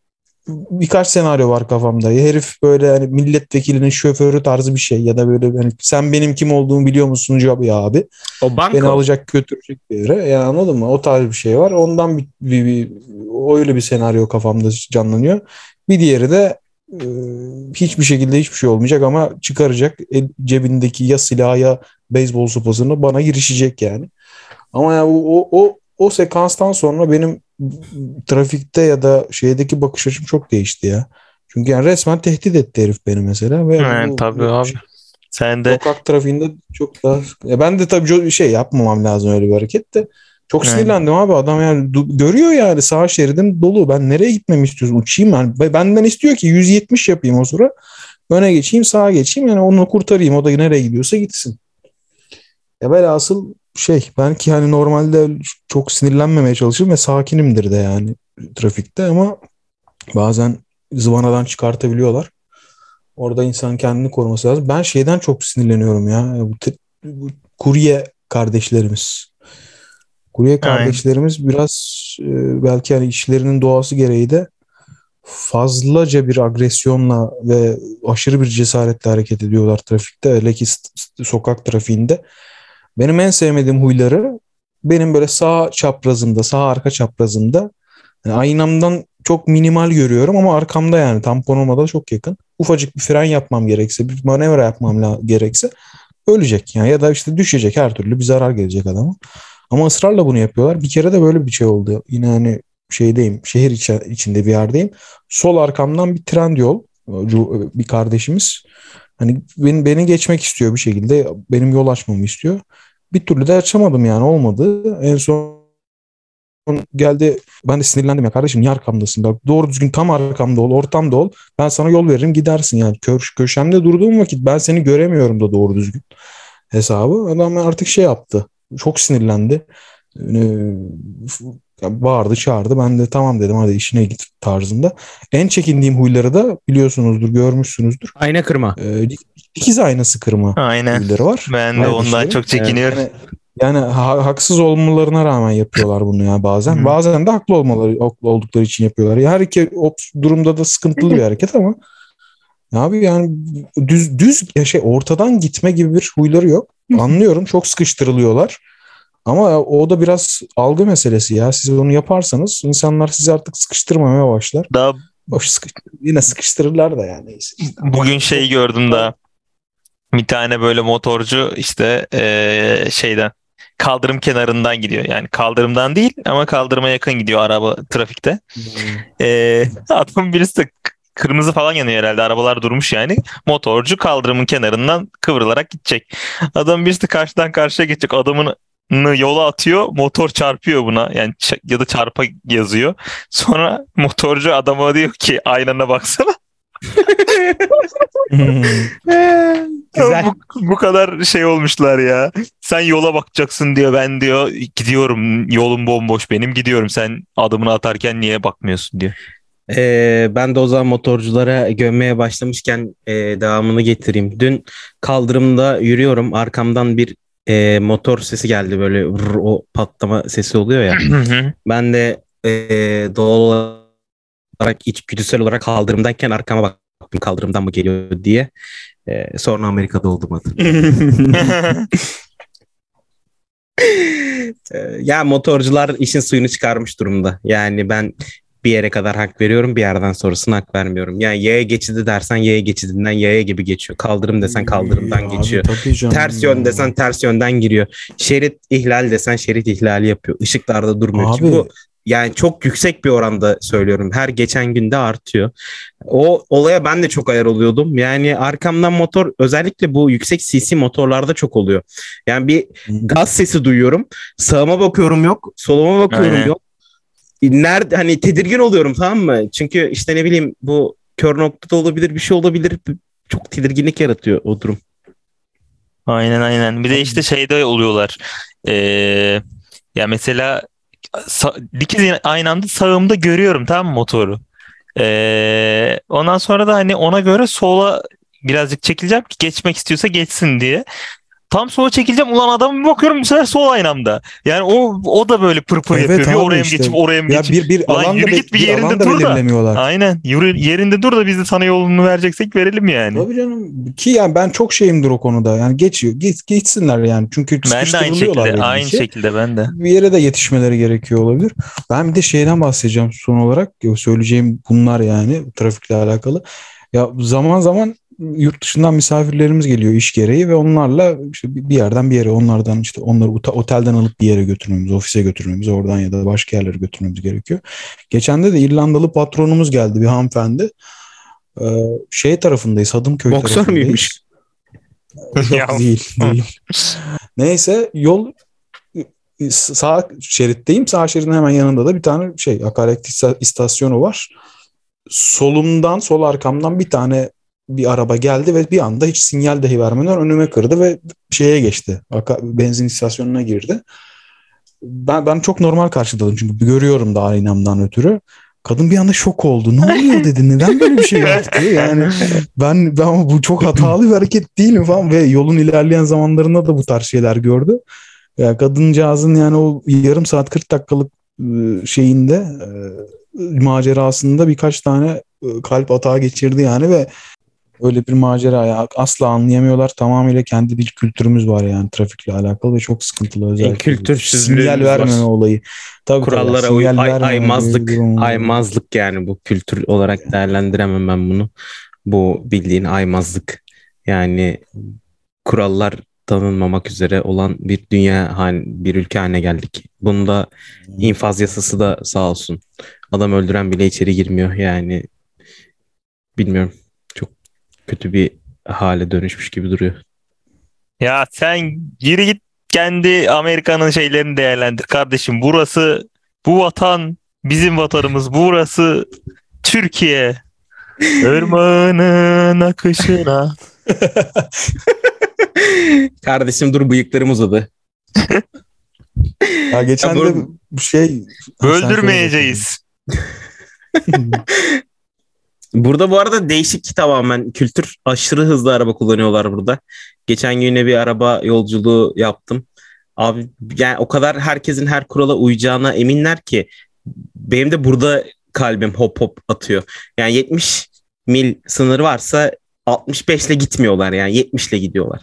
Speaker 3: birkaç senaryo var kafamda. Ya herif böyle hani milletvekilinin şoförü tarzı bir şey ya da böyle hani sen benim kim olduğumu biliyor musun ya abi.
Speaker 1: O banka.
Speaker 3: Beni alacak götürecek bir yere. Yani anladın mı? O tarz bir şey var. Ondan bir, bir, bir öyle bir senaryo kafamda canlanıyor. Bir diğeri de e, hiçbir şekilde hiçbir şey olmayacak ama çıkaracak el- cebindeki ya silahı ya beyzbol sopasını bana girişecek yani. Ama ya o, o, o, o sekanstan sonra benim trafikte ya da şeydeki bakış açım çok değişti ya. Çünkü yani resmen tehdit etti herif beni mesela. Ve
Speaker 2: Evet,
Speaker 3: bu-
Speaker 2: tabii
Speaker 3: bu
Speaker 2: abi. Sen de
Speaker 3: Sokak trafiğinde çok daha ya ben de tabii şey yapmamam lazım öyle bir hareket de. Çok
Speaker 2: Yani.
Speaker 3: sinirlendim abi adam yani görüyor yani sağ şeridim dolu. Ben nereye gitmemi istiyorsun? Uçayım ben. Be- Benden istiyor ki 170 yapayım o sıra. Öne geçeyim, sağa geçeyim yani onu kurtarayım. O da nereye gidiyorsa gitsin. Ya velhasıl şey ben ki hani normalde çok sinirlenmemeye çalışırım ve sakinimdir de yani trafikte ama bazen zıvanadan çıkartabiliyorlar. Orada insan kendini koruması lazım. Ben şeyden çok sinirleniyorum ya. Bu, bu kurye kardeşlerimiz. Kurye kardeşlerimiz biraz e, belki hani işlerinin doğası gereği de fazlaca bir agresyonla ve aşırı bir cesaretle hareket ediyorlar trafikte. Hele ki sokak trafiğinde. Benim en sevmediğim huyları benim böyle sağ çaprazımda, sağ arka çaprazımda yani aynamdan çok minimal görüyorum ama arkamda yani tamponuma da çok yakın. Ufacık bir fren yapmam gerekse, bir manevra yapmam gerekse ölecek yani ya da işte düşecek her türlü bir zarar gelecek adama. Ama ısrarla bunu yapıyorlar. Bir kere de böyle bir şey oldu. Yine hani şeydeyim, şehir içi- içinde bir yerdeyim. Sol arkamdan bir trend yol cu- bir kardeşimiz hani beni, beni geçmek istiyor bir şekilde. Benim yol açmamı istiyor. Bir türlü de açamadım yani olmadı. En son geldi ben de sinirlendim ya kardeşim niye arkamdasın? Bak doğru düzgün tam arkamda ol, ortamda ol. Ben sana yol veririm gidersin yani. Kö köşemde durduğum vakit ben seni göremiyorum da doğru düzgün hesabı. Adam artık şey yaptı. Çok sinirlendi. Ee, ya bağırdı çağırdı. Ben de tamam dedim hadi işine git tarzında. En çekindiğim huyları da biliyorsunuzdur, görmüşsünüzdür.
Speaker 1: Ayna kırma.
Speaker 3: Ee, dikiz aynası kırma
Speaker 2: aynen.
Speaker 3: huyları var.
Speaker 2: Ben de
Speaker 3: Aynı
Speaker 2: ondan
Speaker 3: şey.
Speaker 2: çok çekiniyorum.
Speaker 3: Yani, yani ha- haksız olmalarına rağmen yapıyorlar bunu ya bazen.
Speaker 2: Hı.
Speaker 3: Bazen de haklı olmaları oldukları için yapıyorlar. Ya her iki durumda da sıkıntılı bir hareket ama abi yani düz düz ya şey ortadan gitme gibi bir huyları yok. Anlıyorum çok sıkıştırılıyorlar. Ama o da biraz algı meselesi ya. Siz onu yaparsanız insanlar sizi artık sıkıştırmamaya başlar.
Speaker 2: Daha
Speaker 3: Hoş sıkış, yine sıkıştırırlar da yani. Neyse.
Speaker 2: bugün şey gördüm da bir tane böyle motorcu işte eee, şeyden kaldırım kenarından gidiyor. Yani kaldırımdan değil ama kaldırıma yakın gidiyor araba trafikte. Eee adam birisi de kırmızı falan yanıyor herhalde. Arabalar durmuş yani. Motorcu kaldırımın kenarından kıvrılarak gidecek. Adam birisi de karşıdan karşıya geçecek. Adamın yola atıyor. Motor çarpıyor buna. Yani ya da çarpa yazıyor. Sonra motorcu adama diyor ki aynana baksana.
Speaker 1: Güzel.
Speaker 2: Bu, bu kadar şey olmuşlar ya. Sen yola bakacaksın diyor. Ben diyor gidiyorum. Yolum bomboş benim gidiyorum. Sen adımını atarken niye bakmıyorsun diyor.
Speaker 1: Ee, ben de o zaman motorculara gömmeye başlamışken e, devamını getireyim. Dün kaldırımda yürüyorum. Arkamdan bir e, motor sesi geldi böyle vır, o patlama sesi oluyor ya. Ben de e, doğal olarak içgüdüsel olarak kaldırımdayken arkama baktım kaldırımdan mı geliyor diye. E, sonra Amerika'da oldum adı. Ee, ya motorcular işin suyunu çıkarmış durumda. Yani ben bir yere kadar hak veriyorum bir yerden sonrasına hak vermiyorum. Yani yaya geçidi dersen yaya geçidinden yaya gibi geçiyor. Kaldırım desen kaldırımdan
Speaker 3: Abi
Speaker 1: geçiyor.
Speaker 3: canım
Speaker 1: Ters
Speaker 3: ya.
Speaker 1: yön desen ters yönden giriyor. Şerit ihlal desen şerit ihlali yapıyor. Işıklarda durmuyor.
Speaker 3: Abi.
Speaker 1: Ki bu yani çok yüksek bir oranda söylüyorum. Her geçen günde artıyor. O olaya ben de çok ayar oluyordum. Yani arkamdan motor özellikle bu yüksek CC motorlarda çok oluyor. Yani bir gaz sesi duyuyorum. Sağıma bakıyorum yok. Soluma bakıyorum
Speaker 2: Aynen.
Speaker 1: yok. Nerede hani tedirgin oluyorum tamam mı? Çünkü işte ne bileyim bu kör noktada olabilir bir şey olabilir. Çok tedirginlik yaratıyor o durum.
Speaker 2: Aynen aynen. Bir de işte şeyde oluyorlar. Ee, ya mesela dikiz aynı anda sağımda görüyorum tamam mı motoru. Ee, ondan sonra da hani ona göre sola birazcık çekileceğim ki geçmek istiyorsa geçsin diye. Tam sola çekileceğim ulan adamı bir bakıyorum bu sefer sol aynamda. Yani o o da böyle pır pır
Speaker 3: Evet
Speaker 2: yapıyor. Bir oraya mı
Speaker 3: işte.
Speaker 2: geçip oraya mı
Speaker 3: Ya
Speaker 2: geçip.
Speaker 3: bir bir
Speaker 2: Lan
Speaker 3: alan da,
Speaker 2: yürü git bir
Speaker 3: bir
Speaker 2: yerinde dur da. Aynen. Yürü, yerinde dur da biz de sana yolunu vereceksek verelim yani.
Speaker 3: Tabii canım ki yani ben çok şeyimdir o konuda. Yani geçiyor. Git geçsinler yani. Çünkü
Speaker 2: Ben de aynı şekilde, aynı
Speaker 3: ki.
Speaker 2: şekilde ben de.
Speaker 3: bir yere de yetişmeleri gerekiyor olabilir. Ben bir de şeyden bahsedeceğim son olarak. Söyleyeceğim bunlar yani trafikle alakalı. Ya zaman zaman yurt dışından misafirlerimiz geliyor iş gereği ve onlarla işte bir yerden bir yere onlardan işte onları otelden alıp bir yere götürmemiz, ofise götürmemiz, oradan ya da başka yerlere götürmemiz gerekiyor. Geçen de de İrlandalı patronumuz geldi bir hanımefendi. Ee, şey tarafındayız, Hadımköy
Speaker 1: Boksör
Speaker 3: tarafındayız.
Speaker 1: müymüş?
Speaker 2: Ya.
Speaker 3: Yok değil, değil. Neyse yol sağ şeritteyim. Sağ şeridin hemen yanında da bir tane şey akaryakıt ista- istasyonu var. Solumdan, sol arkamdan bir tane bir araba geldi ve bir anda hiç sinyal dahi vermeden önüme kırdı ve şeye geçti. Benzin istasyonuna girdi. Ben ben çok normal karşıladım çünkü görüyorum da aynamdan ötürü. Kadın bir anda şok oldu. Ne oluyor dedi. Neden böyle bir şey yaptı? Yani ben ben bu çok hatalı bir hareket değil mi falan ve yolun ilerleyen zamanlarında da bu tarz şeyler gördü. Ya kadıncağızın yani o yarım saat 40 dakikalık e, şeyinde e, macerasında birkaç tane e, kalp atağı geçirdi yani ve öyle bir macera ya asla anlayamıyorlar. Tamamıyla kendi bir kültürümüz var yani trafikle alakalı ve çok sıkıntılı özellikle.
Speaker 1: kültürsüzlüğümüz
Speaker 3: sinyal
Speaker 1: var.
Speaker 3: vermeme olayı. Tabii
Speaker 1: Kurallara
Speaker 3: tabii,
Speaker 1: uy
Speaker 3: sinyal
Speaker 1: ay- aymazlık
Speaker 3: var.
Speaker 1: aymazlık yani bu kültür olarak değerlendiremem ben bunu. Bu bildiğin aymazlık. Yani kurallar tanınmamak üzere olan bir dünya hal bir ülke haline geldik. Bunda infaz yasası da sağ olsun. Adam öldüren bile içeri girmiyor yani. Bilmiyorum. Kötü bir hale dönüşmüş gibi duruyor.
Speaker 2: Ya sen geri git kendi Amerika'nın şeylerini değerlendir kardeşim. Burası bu vatan bizim vatanımız. Burası Türkiye. Irmağının akışına.
Speaker 1: Kardeşim dur bıyıklarım uzadı.
Speaker 3: Ya geçen
Speaker 1: Ya
Speaker 3: de
Speaker 1: bu-
Speaker 3: bir şey
Speaker 2: Öldürmeyeceğiz.
Speaker 1: Burada bu arada değişik tamamen kültür aşırı hızlı araba kullanıyorlar burada. Geçen gün yine bir araba yolculuğu yaptım. Abi yani o kadar herkesin her kurala uyacağına eminler ki benim de burada kalbim hop hop atıyor. Yani 70 mil sınırı varsa 65 ile gitmiyorlar yani 70 ile gidiyorlar.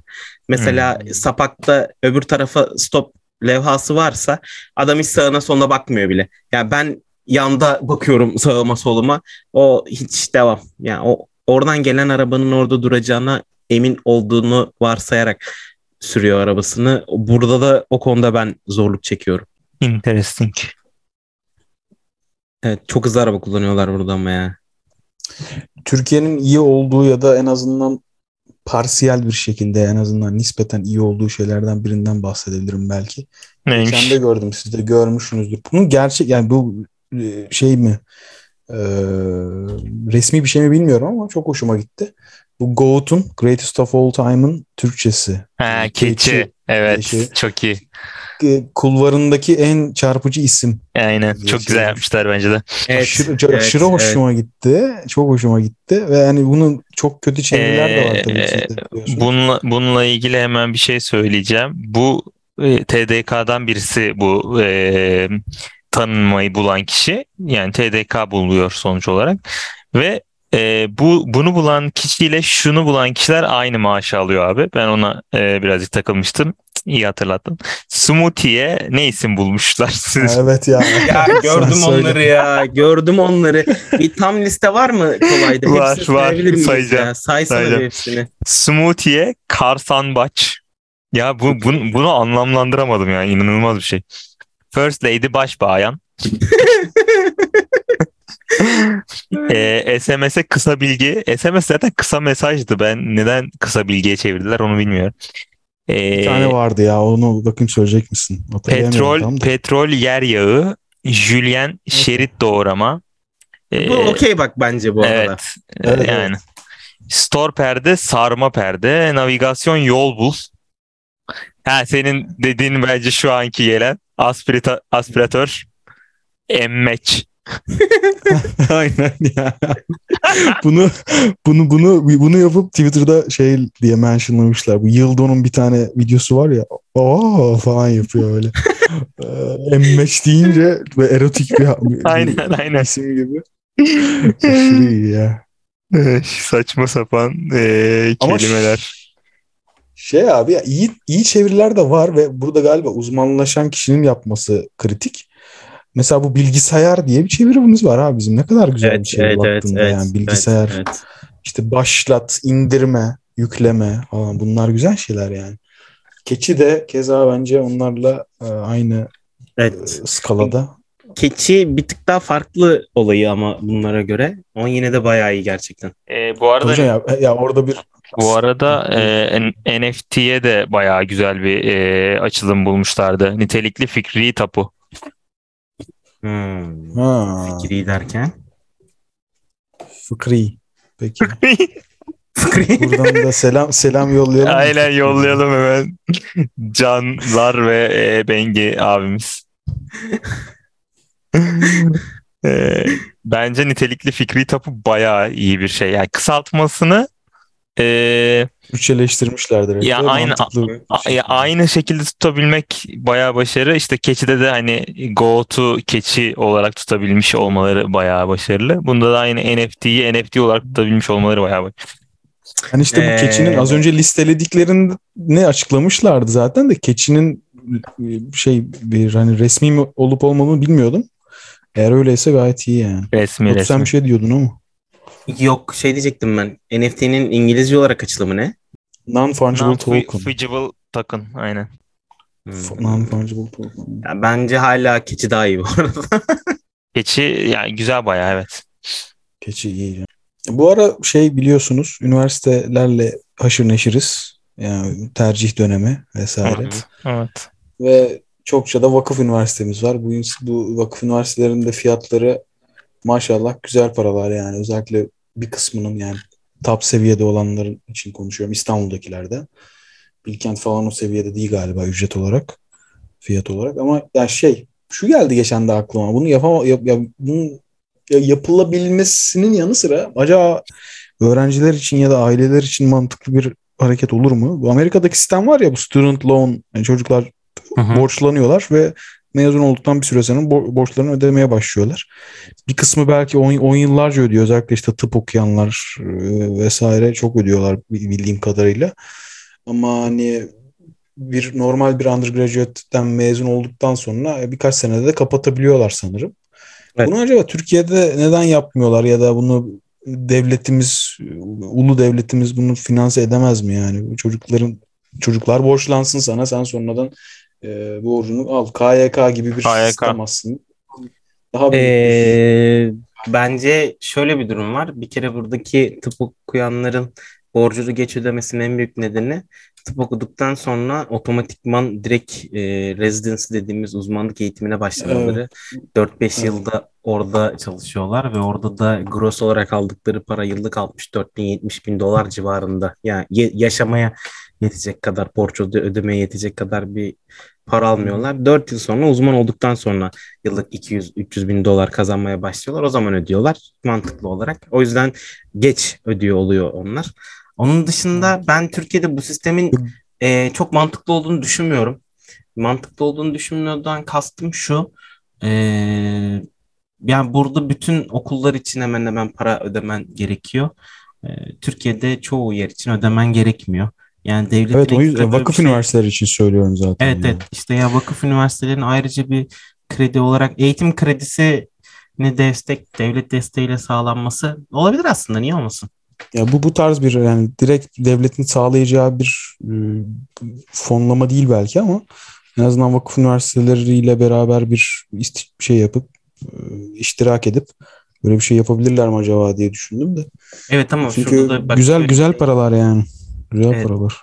Speaker 1: Mesela
Speaker 3: Hmm.
Speaker 1: sapakta öbür tarafa stop levhası varsa adam hiç sağına soluna bakmıyor bile. Yani ben yanda bakıyorum sağıma soluma. O hiç devam. Yani o oradan gelen arabanın orada duracağına emin olduğunu varsayarak sürüyor arabasını. Burada da o konuda ben zorluk çekiyorum.
Speaker 2: Interesting.
Speaker 1: Evet, çok hızlı araba kullanıyorlar burada ama ya.
Speaker 3: Türkiye'nin iyi olduğu ya da en azından parsiyel bir şekilde en azından nispeten iyi olduğu şeylerden birinden bahsedebilirim belki.
Speaker 2: Neymiş?
Speaker 3: Geçen de gördüm siz de görmüşsünüzdür. Bunun gerçek yani bu şey mi e, resmi bir şey mi bilmiyorum ama çok hoşuma gitti. Bu Goat'un Greatest of All Time'ın Türkçesi.
Speaker 2: Ha,
Speaker 3: Keçi.
Speaker 2: keçi. Evet,
Speaker 3: Keçi.
Speaker 2: çok iyi.
Speaker 3: E, Kulvarındaki en çarpıcı isim.
Speaker 2: Aynen,
Speaker 3: Keçi.
Speaker 2: çok güzel yapmışlar bence de.
Speaker 3: aşırı,
Speaker 1: evet,
Speaker 3: aşırı
Speaker 1: evet.
Speaker 3: hoşuma gitti. Çok hoşuma gitti ve yani bunun çok kötü çeviriler de var tabii.
Speaker 2: Ee,
Speaker 3: de biliyorsunuz.
Speaker 2: Bununla, bununla ilgili hemen bir şey söyleyeceğim. Bu e, TDK'dan birisi bu e, tanınmayı bulan kişi. Yani TDK buluyor sonuç olarak. Ve e, bu bunu bulan kişiyle şunu bulan kişiler aynı maaşı alıyor abi. Ben ona e, birazcık takılmıştım. iyi hatırlattın. Smoothie'ye ne isim bulmuşlar?
Speaker 3: Ha, evet ya.
Speaker 1: Ya gördüm onları ya. Gördüm onları. Bir tam liste var mı kolayda?
Speaker 2: Var,
Speaker 1: Hepsini
Speaker 2: var. Sayacağım.
Speaker 1: ya? Saysana
Speaker 2: Sayacağım.
Speaker 1: hepsini.
Speaker 2: Smoothie'ye Karsanbaç. Ya bu, bunu, bunu anlamlandıramadım yani inanılmaz bir şey. First Lady Başbayan. e, SMS'e kısa bilgi. SMS zaten kısa mesajdı. Ben neden kısa bilgiye çevirdiler onu bilmiyorum. E,
Speaker 3: Bir tane vardı ya onu bakayım söyleyecek misin?
Speaker 2: Petrol petrol yer yağı. Julien şerit doğrama. E,
Speaker 1: Bu okey bak bence bu arada.
Speaker 2: Evet. e,
Speaker 3: Evet,
Speaker 2: yani. Store perde, sarma perde, navigasyon yol bul. Ha senin dediğin bence şu anki gelen aspirata, aspiratör emmeç.
Speaker 3: Aynen ya. bunu bunu bunu bunu yapıp Twitter'da şey diye mentionlamışlar. Bu Yıldon'un bir tane videosu var ya. Oo falan yapıyor öyle. Ee, Emmeç deyince ve erotik bir,
Speaker 2: Aynen,
Speaker 3: bir
Speaker 2: aynen.
Speaker 3: isim gibi. Aşırı iyi ya.
Speaker 2: Saçma sapan e,
Speaker 3: Ama
Speaker 2: kelimeler.
Speaker 3: Şey abi ya iyi iyi çeviriler de var ve burada galiba uzmanlaşan kişinin yapması kritik. Mesela bu bilgisayar diye bir çevirimiz var abi bizim. Ne kadar güzel bir
Speaker 1: Evet,
Speaker 3: şey
Speaker 1: evet,
Speaker 3: baktığında
Speaker 1: evet,
Speaker 3: yani bilgisayar.
Speaker 1: evet, evet.
Speaker 3: İşte başlat, indirme, yükleme falan bunlar güzel şeyler yani. Keçi de keza bence onlarla e, aynı e,
Speaker 1: Evet.
Speaker 3: skalada.
Speaker 1: Keçi bir tık daha farklı olayı ama bunlara göre. On yine de bayağı iyi gerçekten.
Speaker 2: E, bu arada
Speaker 3: Hocam ya, ya orada bir
Speaker 2: bu arada e, NFT'ye de bayağı güzel bir e, açılım bulmuşlardı. Nitelikli fikri tapu.
Speaker 1: Hmm.
Speaker 3: ha,
Speaker 1: Fikri derken.
Speaker 3: fıkri. Peki. Buradan da selam selam yollayalım. mı?
Speaker 2: Aynen yollayalım hemen. Canlar ve e, Bengi abimiz. E, bence nitelikli fikri tapu bayağı iyi bir şey. Yani kısaltmasını e,
Speaker 3: Türkçeleştirmişlerdir.
Speaker 2: Ya aynı- a-
Speaker 3: şey.
Speaker 2: ya aynı şekilde tutabilmek bayağı başarı. İşte keçide de hani go to keçi olarak tutabilmiş olmaları bayağı başarılı. Bunda da aynı NFT'yi NFT olarak tutabilmiş olmaları bayağı başarılı.
Speaker 3: Hani işte bu
Speaker 1: Ee,
Speaker 3: keçinin az önce listelediklerini açıklamışlardı zaten de keçinin e, şey bir hani resmi mi olup olmadığını bilmiyordum. Eğer öyleyse gayet iyi yani.
Speaker 2: Resmi
Speaker 3: sen
Speaker 2: resmi.
Speaker 3: bir şey diyordun ama.
Speaker 1: Yok şey diyecektim ben. NFT'nin İngilizce olarak açılımı ne?
Speaker 3: Non-fungible token.
Speaker 2: Non-fungible token aynen.
Speaker 1: Hmm.
Speaker 3: Non-fungible token.
Speaker 1: Ya bence hala keçi daha iyi bu arada.
Speaker 2: Keçi yani güzel bayağı evet.
Speaker 3: Keçi iyi. yani. Bu ara şey biliyorsunuz üniversitelerle haşır neşiriz. Yani tercih dönemi vesaire.
Speaker 2: Evet. Evet.
Speaker 3: Ve çokça da vakıf üniversitemiz var. Bu, bu vakıf üniversitelerinde fiyatları maşallah güzel paralar yani. Özellikle bir kısmının yani top seviyede olanların için konuşuyorum. İstanbul'dakilerde. Bilkent falan o seviyede değil galiba ücret olarak. Fiyat olarak. Ama ya şey şu geldi geçen de aklıma. Bunu yapama, yap, ya, bunun ya yapılabilmesinin yanı sıra acaba öğrenciler için ya da aileler için mantıklı bir hareket olur mu? Bu Amerika'daki sistem var ya bu student loan yani çocuklar borçlanıyorlar ve mezun olduktan bir süre sonra bo- borçlarını ödemeye başlıyorlar. Bir kısmı belki 10 yıllarca ödüyor. Özellikle işte tıp okuyanlar e, vesaire çok ödüyorlar bil- bildiğim kadarıyla. Ama hani bir normal bir undergraduate'den mezun olduktan sonra birkaç senede de kapatabiliyorlar sanırım.
Speaker 1: Evet.
Speaker 3: Bunu acaba Türkiye'de neden yapmıyorlar ya da bunu devletimiz, ulu devletimiz bunu finanse edemez mi yani? Çocukların çocuklar borçlansın sana sen sonradan e, borcunu al. KYK gibi bir
Speaker 2: KYK.
Speaker 3: sistem aslında. Daha büyük bir-
Speaker 1: Ee, bence şöyle bir durum var. Bir kere buradaki tıp okuyanların borcunu geç ödemesinin en büyük nedeni tıp okuduktan sonra otomatikman direkt e, residency dediğimiz uzmanlık eğitimine başlamaları. 4-5
Speaker 3: Evet.
Speaker 1: yılda orada çalışıyorlar ve orada da gross olarak aldıkları para yıllık 64 bin 70 bin dolar civarında. Yani ye- yaşamaya yetecek kadar borç öde- ödemeye yetecek kadar bir para almıyorlar. 4 yıl sonra uzman olduktan sonra yıllık 200-300 bin dolar kazanmaya başlıyorlar. O zaman ödüyorlar mantıklı olarak. O yüzden geç ödüyor oluyor onlar. Onun dışında ben Türkiye'de bu sistemin e, çok mantıklı olduğunu düşünmüyorum. Mantıklı olduğunu düşünmüyordan kastım şu. e, yani burada bütün okullar için hemen hemen para ödemen gerekiyor. E, Türkiye'de çoğu yer için ödemen gerekmiyor.
Speaker 4: Yani devletin
Speaker 3: Evet o yüzden vakıf
Speaker 4: şey-
Speaker 3: üniversiteleri için söylüyorum zaten.
Speaker 4: Evet
Speaker 3: yani.
Speaker 4: evet işte ya vakıf üniversitelerinin ayrıca bir kredi olarak eğitim kredisi ne destek devlet desteğiyle sağlanması olabilir aslında niye olmasın?
Speaker 3: Ya bu bu tarz bir yani direkt devletin sağlayacağı bir e, fonlama değil belki ama en azından vakıf üniversiteleriyle beraber bir şey yapıp e, iştirak edip böyle bir şey yapabilirler mi acaba diye düşündüm de.
Speaker 4: Evet ama
Speaker 3: Çünkü
Speaker 4: şurada da bak
Speaker 3: güzel güzel paralar yani. Güzel
Speaker 4: Evet.
Speaker 3: paralar.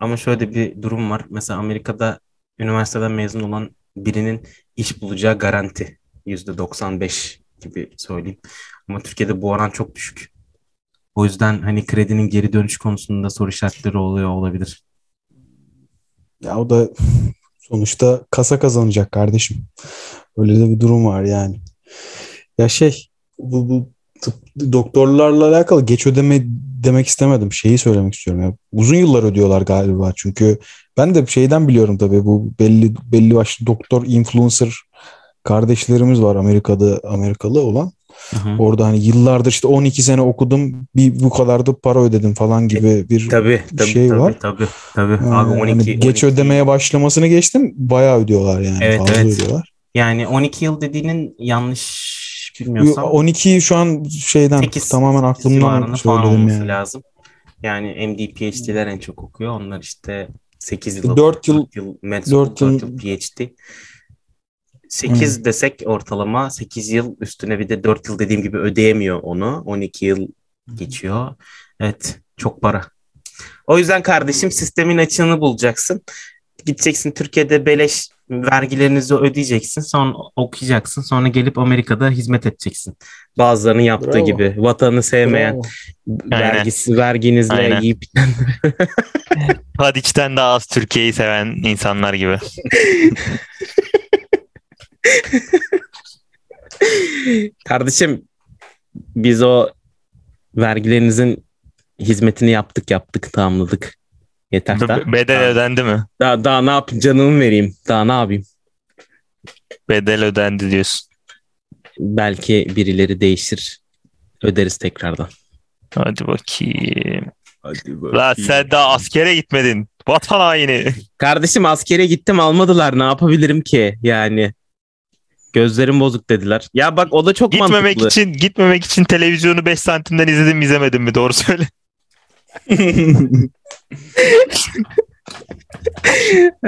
Speaker 4: Ama şöyle bir durum var. Mesela Amerika'da üniversiteden mezun olan birinin iş bulacağı garanti. %95 gibi söyleyeyim. Ama Türkiye'de bu oran çok düşük. O yüzden hani kredinin geri dönüş konusunda soru işaretleri oluyor olabilir.
Speaker 3: Ya o da sonuçta kasa kazanacak kardeşim. Öyle de bir durum var yani. Ya şey bu, bu doktorlarla alakalı geç ödeme demek istemedim. Şeyi söylemek istiyorum ya. Uzun yıllar ödüyorlar galiba. Çünkü ben de şeyden biliyorum tabii bu belli belli başlı doktor influencer kardeşlerimiz var Amerika'da Amerikalı olan.
Speaker 4: Hı hı.
Speaker 3: Orada hani yıllardır işte 12 sene okudum bir bu kadar da para ödedim falan gibi bir
Speaker 4: Tabii tabii
Speaker 3: şey
Speaker 4: tabii,
Speaker 3: var.
Speaker 4: tabii tabii.
Speaker 3: Ha,
Speaker 4: Abi
Speaker 3: yani
Speaker 4: 12
Speaker 3: geç
Speaker 4: 12
Speaker 3: ödemeye başlamasını geçtim. Bayağı ödüyorlar yani.
Speaker 4: Evet,
Speaker 3: Fazla
Speaker 4: evet.
Speaker 3: ödüyorlar.
Speaker 4: Yani 12 yıl dediğinin yanlış bilmiyorsam
Speaker 3: 12'yi şu an şeyden
Speaker 4: 8
Speaker 3: tamamen aklımdan söyledim
Speaker 4: olması
Speaker 3: yani.
Speaker 4: lazım. Yani MD PhD'ler en çok okuyor. Onlar işte 8 yıl,
Speaker 3: Dört yıl-
Speaker 4: 4 yıl school,
Speaker 3: dört yıl-
Speaker 4: 4 yıl PhD. 8 desek ortalama 8 yıl üstüne bir de 4 yıl dediğim gibi ödeyemiyor onu. 12 yıl geçiyor. Evet çok para. O yüzden kardeşim sistemin açığını bulacaksın. Gideceksin Türkiye'de beleş vergilerinizi ödeyeceksin. Sonra okuyacaksın. Sonra gelip Amerika'da hizmet edeceksin. Bazılarının yaptığı
Speaker 3: Bravo.
Speaker 4: gibi. Vatanı sevmeyen,
Speaker 3: Bravo.
Speaker 4: vergisi, verginizle
Speaker 2: Aynen.
Speaker 4: yiyip
Speaker 2: Tadiç'ten daha az Türkiye'yi seven insanlar gibi.
Speaker 1: Kardeşim biz o vergilerinizin hizmetini yaptık yaptık tamamladık. Yeter.
Speaker 2: Be- Bedel
Speaker 1: Daha,
Speaker 2: ödendi mi?
Speaker 1: daha, daha ne yapayım canımı vereyim. Daha ne yapayım.
Speaker 2: Bedel ödendi diyorsun.
Speaker 1: Belki birileri değişir. Öderiz tekrardan.
Speaker 2: Hadi bakayım.
Speaker 1: Hadi
Speaker 2: La sen daha askere gitmedin. Vatan haini.
Speaker 1: Kardeşim askere gittim almadılar. Ne yapabilirim ki yani? Gözlerim bozuk dediler. Ya bak o da çok
Speaker 2: Gitmemek
Speaker 1: mantıklı.
Speaker 2: için gitmemek için televizyonu 5 santimden izledim mi izlemedim mi? Doğru söyle.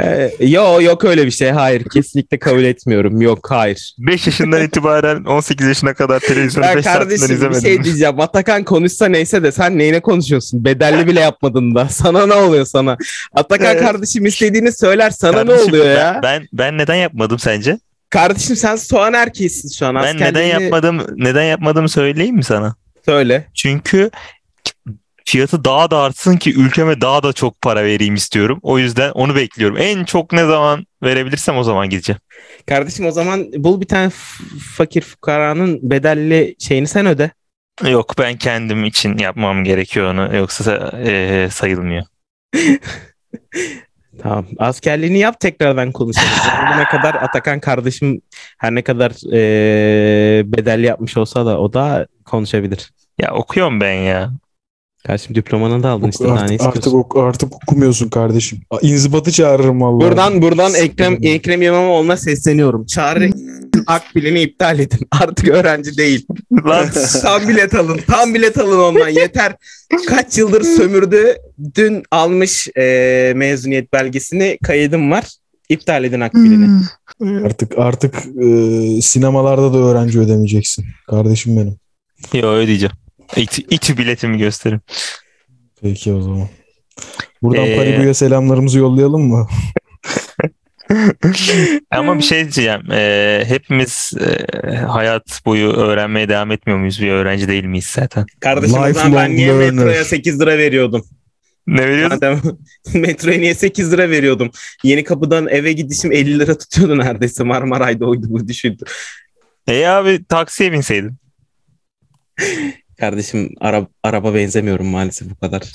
Speaker 1: Ee, yo yok öyle bir şey. Hayır kesinlikle kabul etmiyorum. Yok hayır.
Speaker 2: 5 yaşından itibaren 18 yaşına kadar televizyonu
Speaker 1: Ya
Speaker 2: 5 santimden
Speaker 1: kardeşim bir
Speaker 2: izlemedim
Speaker 1: şey diyeceğim. Atakan konuşsa neyse de sen neyine konuşuyorsun? Bedelli bile yapmadın da. Sana ne oluyor sana? Atakan
Speaker 2: Evet.
Speaker 1: kardeşim istediğini söyler. Sana ne
Speaker 2: Kardeşim,
Speaker 1: oluyor
Speaker 2: ben-
Speaker 1: ya?
Speaker 2: Ben, ben neden yapmadım sence?
Speaker 1: Kardeşim sen soğan erkeğisin şu an.
Speaker 2: Ben neden
Speaker 1: Askerliğini
Speaker 2: yapmadım neden yapmadığımı söyleyeyim mi sana?
Speaker 1: Söyle.
Speaker 2: Çünkü fiyatı daha da artsın ki ülkeme daha da çok para vereyim istiyorum. O yüzden onu bekliyorum. En çok ne zaman verebilirsem o zaman gideceğim.
Speaker 1: Kardeşim o zaman bul bir tane fakir fukaranın bedelli şeyini sen öde.
Speaker 2: Yok ben kendim için yapmam gerekiyor onu. Yoksa eee, sayılmıyor.
Speaker 1: Tamam. Askerliğini yap tekrardan konuşalım. Bugüne kadar Atakan kardeşim her ne kadar eee, bedelli yapmış olsa da o da konuşabilir.
Speaker 2: Ya okuyorum ben ya.
Speaker 1: Kardeşim diplomanı da aldın işte
Speaker 3: artık, artık, ok- artık okumuyorsun kardeşim. İnzibatı çağırırım vallahi.
Speaker 1: Buradan buradan Ekrem Ekrem İmamoğlu'na sesleniyorum. Çağrı akbilini iptal edin. Artık öğrenci değil.
Speaker 2: Lan
Speaker 1: Tam bilet alın. Tam bilet alın ondan. Yeter. Kaç yıldır sömürdü. Dün almış e, mezuniyet belgesini. Kaydım var. İptal edin akbilini.
Speaker 3: Artık artık e, sinemalarda da öğrenci ödemeyeceksin. Kardeşim benim.
Speaker 2: Yo ödeyeceğim. İT, İTÜ biletimi gösterin.
Speaker 3: Peki o zaman. Buradan
Speaker 2: Ee,
Speaker 3: Paribu'ya selamlarımızı yollayalım mı?
Speaker 2: Ama bir şey diyeceğim. Eee, hepimiz eee, hayat boyu öğrenmeye devam etmiyor muyuz? Bir öğrenci değil miyiz zaten?
Speaker 1: Kardeşim o zaman
Speaker 3: Lifelong
Speaker 1: ben niye
Speaker 3: learner.
Speaker 1: metroya 8 lira veriyordum?
Speaker 2: Ne veriyorsun?
Speaker 1: Madem metroya niye 8 lira veriyordum? Yeni kapıdan eve gidişim 50 lira tutuyordu neredeyse. Marmaray'da oydu bu düşürdü.
Speaker 2: E abi taksiye binseydin.
Speaker 1: Kardeşim ara, araba benzemiyorum maalesef bu kadar.